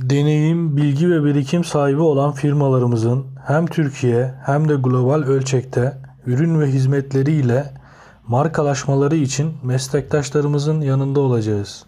Deneyim, bilgi ve birikim sahibi olan firmalarımızın hem Türkiye hem de global ölçekte ürün ve hizmetleriyle markalaşmaları için meslektaşlarımızın yanında olacağız.